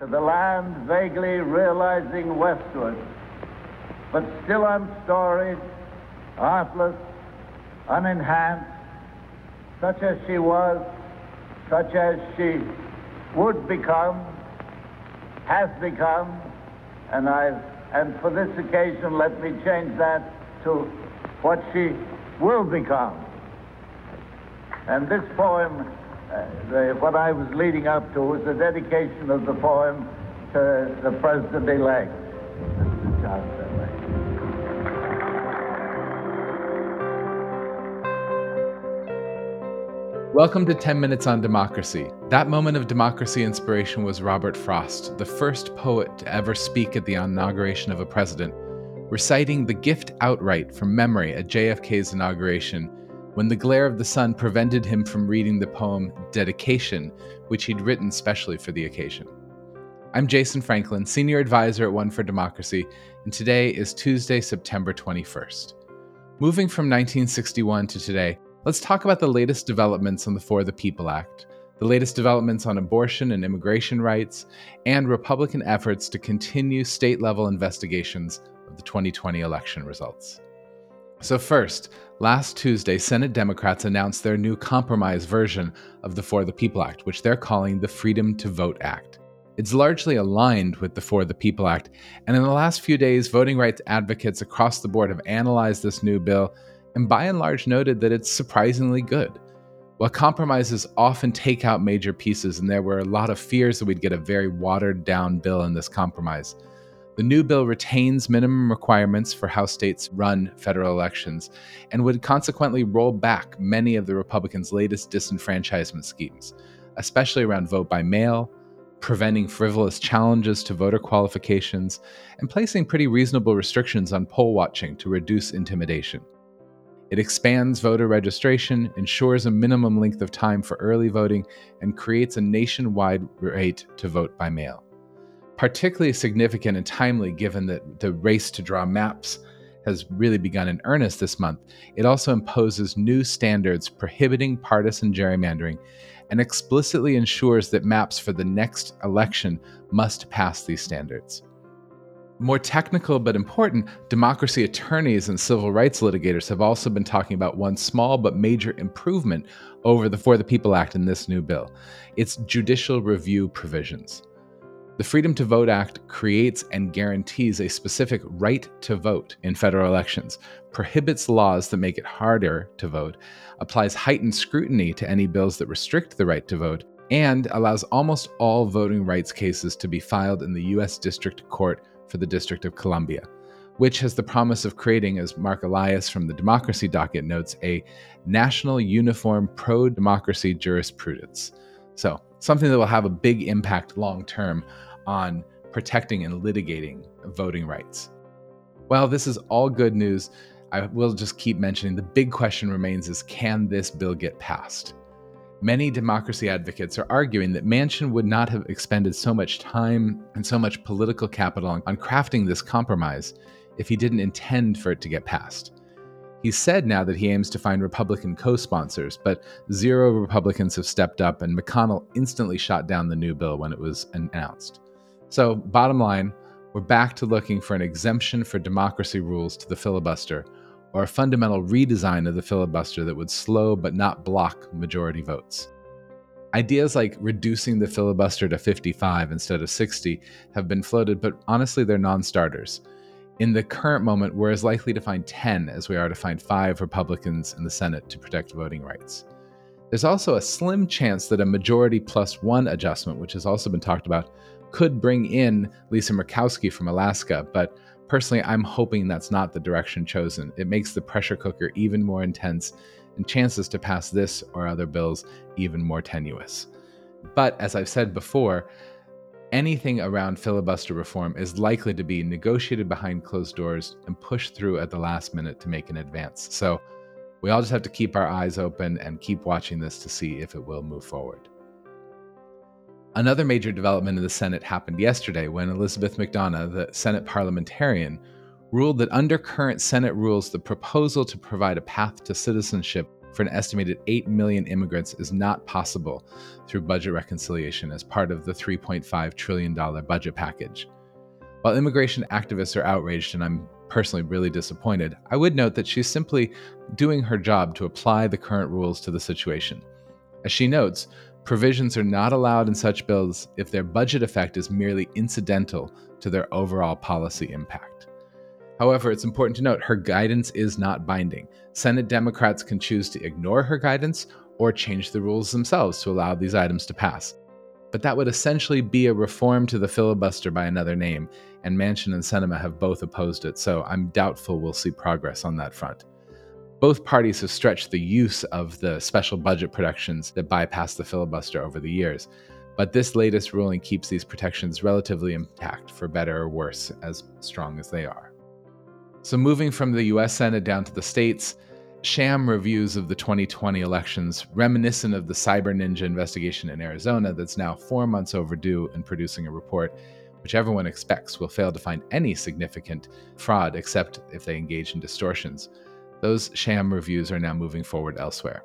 to the land vaguely realizing westward, but still unstoried, artless, unenhanced, such as she was, such as she would become, has become, and I and for this occasion let me change that to what she will become. And this poem, the, what I was leading up to, was the dedication of the poem to the president-elect, Mr. John Welcome to 10 Minutes on Democracy. That moment of democracy inspiration was Robert Frost, the first poet to ever speak at the inauguration of a president, reciting the gift outright from memory at JFK's inauguration when the glare of the sun prevented him from reading the poem Dedication, which he'd written specially for the occasion. I'm Jason Franklin, Senior Advisor at One for Democracy, and today is Tuesday, September 21st. Moving from 1961 to today, let's talk about the latest developments on the For the People Act, the latest developments on abortion and immigration rights, and Republican efforts to continue state level investigations of the 2020 election results. So, first, last Tuesday, Senate Democrats announced their new compromise version of the For the People Act, which they're calling the Freedom to Vote Act. It's largely aligned with the For the People Act, and in the last few days, voting rights advocates across the board have analyzed this new bill and by and large noted that it's surprisingly good. While compromises often take out major pieces, and there were a lot of fears that we'd get a very watered down bill in this compromise, the new bill retains minimum requirements for how states run federal elections and would consequently roll back many of the Republicans' latest disenfranchisement schemes, especially around vote by mail, preventing frivolous challenges to voter qualifications, and placing pretty reasonable restrictions on poll watching to reduce intimidation. It expands voter registration, ensures a minimum length of time for early voting, and creates a nationwide right to vote by mail particularly significant and timely given that the race to draw maps has really begun in earnest this month. It also imposes new standards prohibiting partisan gerrymandering and explicitly ensures that maps for the next election must pass these standards. More technical but important, democracy attorneys and civil rights litigators have also been talking about one small but major improvement over the For the People Act in this new bill its judicial review provisions. The Freedom to Vote Act creates and guarantees a specific right to vote in federal elections, prohibits laws that make it harder to vote, applies heightened scrutiny to any bills that restrict the right to vote, and allows almost all voting rights cases to be filed in the U.S. District Court for the District of Columbia, which has the promise of creating, as Mark Elias from the Democracy Docket notes, a national uniform pro democracy jurisprudence. So, something that will have a big impact long term on protecting and litigating voting rights. While this is all good news, I will just keep mentioning the big question remains is can this bill get passed? Many democracy advocates are arguing that Manchin would not have expended so much time and so much political capital on, on crafting this compromise if he didn't intend for it to get passed. He said now that he aims to find Republican co sponsors, but zero Republicans have stepped up, and McConnell instantly shot down the new bill when it was announced. So, bottom line, we're back to looking for an exemption for democracy rules to the filibuster, or a fundamental redesign of the filibuster that would slow but not block majority votes. Ideas like reducing the filibuster to 55 instead of 60 have been floated, but honestly, they're non starters. In the current moment, we're as likely to find 10 as we are to find five Republicans in the Senate to protect voting rights. There's also a slim chance that a majority plus one adjustment, which has also been talked about, could bring in Lisa Murkowski from Alaska, but personally, I'm hoping that's not the direction chosen. It makes the pressure cooker even more intense and chances to pass this or other bills even more tenuous. But as I've said before, anything around filibuster reform is likely to be negotiated behind closed doors and pushed through at the last minute to make an advance. So we all just have to keep our eyes open and keep watching this to see if it will move forward. Another major development in the Senate happened yesterday when Elizabeth MacDonough, the Senate parliamentarian, ruled that under current Senate rules, the proposal to provide a path to citizenship for an estimated 8 million immigrants is not possible through budget reconciliation as part of the $3.5 trillion budget package. While immigration activists are outraged, and I'm personally really disappointed, I would note that she's simply doing her job to apply the current rules to the situation. As she notes, provisions are not allowed in such bills if their budget effect is merely incidental to their overall policy impact. However, it's important to note her guidance is not binding. Senate Democrats can choose to ignore her guidance or change the rules themselves to allow these items to pass. But that would essentially be a reform to the filibuster by another name, and Manchin and Sinema have both opposed it, so I'm doubtful we'll see progress on that front. Both parties have stretched the use of the special budget protections that bypass the filibuster over the years, but this latest ruling keeps these protections relatively intact, for better or worse, as strong as they are. So, moving from the US Senate down to the states, sham reviews of the 2020 elections, reminiscent of the Cyber Ninja investigation in Arizona that's now four months overdue in producing a report, which everyone expects will fail to find any significant fraud except if they engage in distortions. Those sham reviews are now moving forward elsewhere.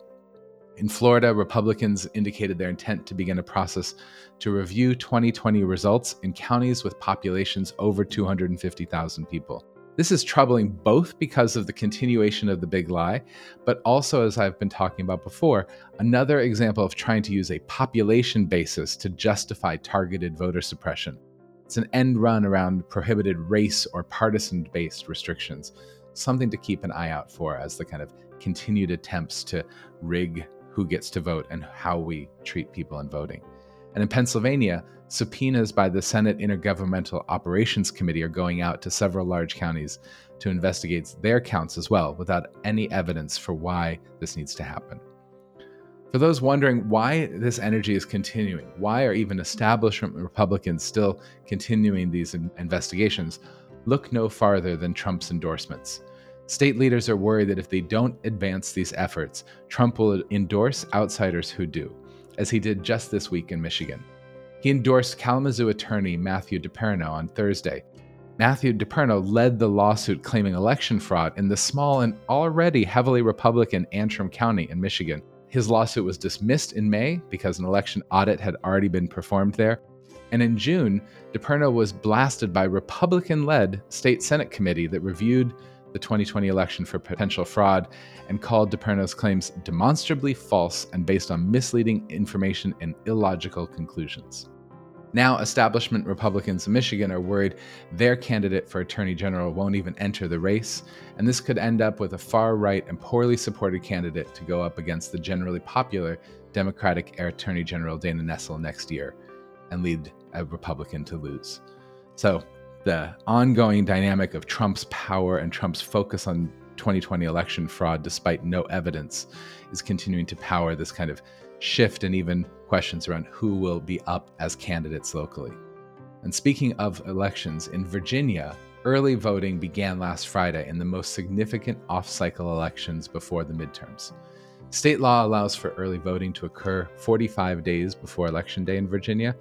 In Florida, Republicans indicated their intent to begin a process to review 2020 results in counties with populations over 250,000 people. This is troubling both because of the continuation of the big lie, but also, as I've been talking about before, another example of trying to use a population basis to justify targeted voter suppression. It's an end run around prohibited race or partisan based restrictions, something to keep an eye out for as the kind of continued attempts to rig who gets to vote and how we treat people in voting. And in Pennsylvania, subpoenas by the Senate Intergovernmental Operations Committee are going out to several large counties to investigate their counts as well, without any evidence for why this needs to happen. For those wondering why this energy is continuing, why are even establishment Republicans still continuing these in- investigations, look no farther than Trump's endorsements. State leaders are worried that if they don't advance these efforts, Trump will endorse outsiders who do, as he did just this week in Michigan. He endorsed Kalamazoo attorney Matthew DePerno on Thursday. Matthew DePerno led the lawsuit claiming election fraud in the small and already heavily Republican Antrim County in Michigan. His lawsuit was dismissed in May because an election audit had already been performed there. And in June, DePerno was blasted by Republican led state Senate committee that reviewed the 2020 election for potential fraud and called DePerno's claims demonstrably false and based on misleading information and illogical conclusions. Now, establishment Republicans in Michigan are worried their candidate for Attorney General won't even enter the race, and this could end up with a far right and poorly supported candidate to go up against the generally popular Democratic Attorney General Dana Nessel next year and lead a Republican to lose. So, the ongoing dynamic of Trump's power and Trump's focus on 2020 election fraud, despite no evidence, is continuing to power this kind of shift and even questions around who will be up as candidates locally. And speaking of elections, in Virginia, early voting began last Friday in the most significant off cycle elections before the midterms. State law allows for early voting to occur 45 days before Election Day in Virginia,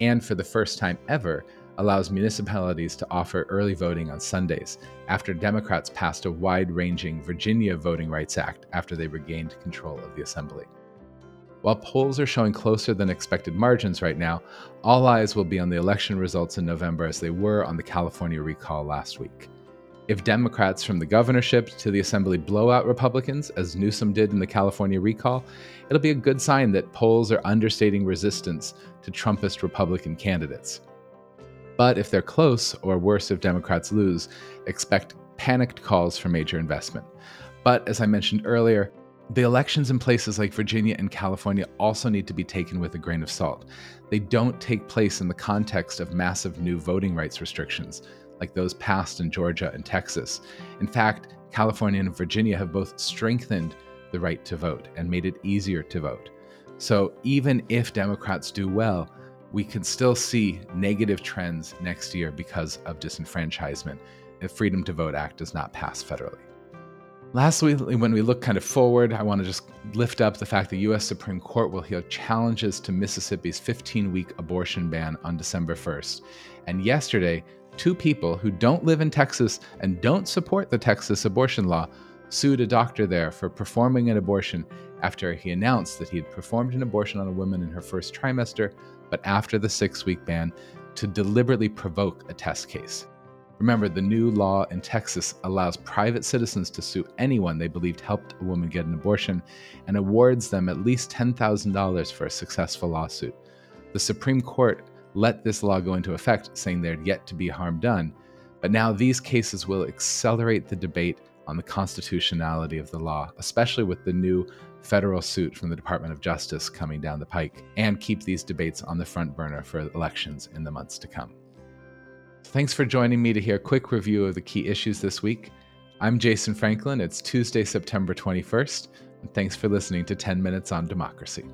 and for the first time ever, allows municipalities to offer early voting on Sundays after Democrats passed a wide ranging Virginia Voting Rights Act after they regained control of the assembly. While polls are showing closer than expected margins right now, all eyes will be on the election results in November as they were on the California recall last week. If Democrats from the governorship to the assembly blow out Republicans, as Newsom did in the California recall, it'll be a good sign that polls are understating resistance to Trumpist Republican candidates. But if they're close, or worse, if Democrats lose, expect panicked calls for major investment. But as I mentioned earlier, the elections in places like Virginia and California also need to be taken with a grain of salt. They don't take place in the context of massive new voting rights restrictions, like those passed in Georgia and Texas. In fact, California and Virginia have both strengthened the right to vote and made it easier to vote. So even if Democrats do well, we can still see negative trends next year because of disenfranchisement if Freedom to Vote Act does not pass federally. Lastly, when we look kind of forward, I want to just lift up the fact the U.S. Supreme Court will hear challenges to Mississippi's 15 week abortion ban on December 1st. And yesterday, two people who don't live in Texas and don't support the Texas abortion law sued a doctor there for performing an abortion after he announced that he had performed an abortion on a woman in her first trimester, but after the six week ban, to deliberately provoke a test case. Remember, the new law in Texas allows private citizens to sue anyone they believed helped a woman get an abortion and awards them at least $10,000 for a successful lawsuit. The Supreme Court let this law go into effect, saying there'd yet to be harm done, but now these cases will accelerate the debate on the constitutionality of the law, especially with the new federal suit from the Department of Justice coming down the pike, and keep these debates on the front burner for elections in the months to come. Thanks for joining me to hear a quick review of the key issues this week. I'm Jason Franklin. It's Tuesday, September 21st, and thanks for listening to 10 Minutes on Democracy.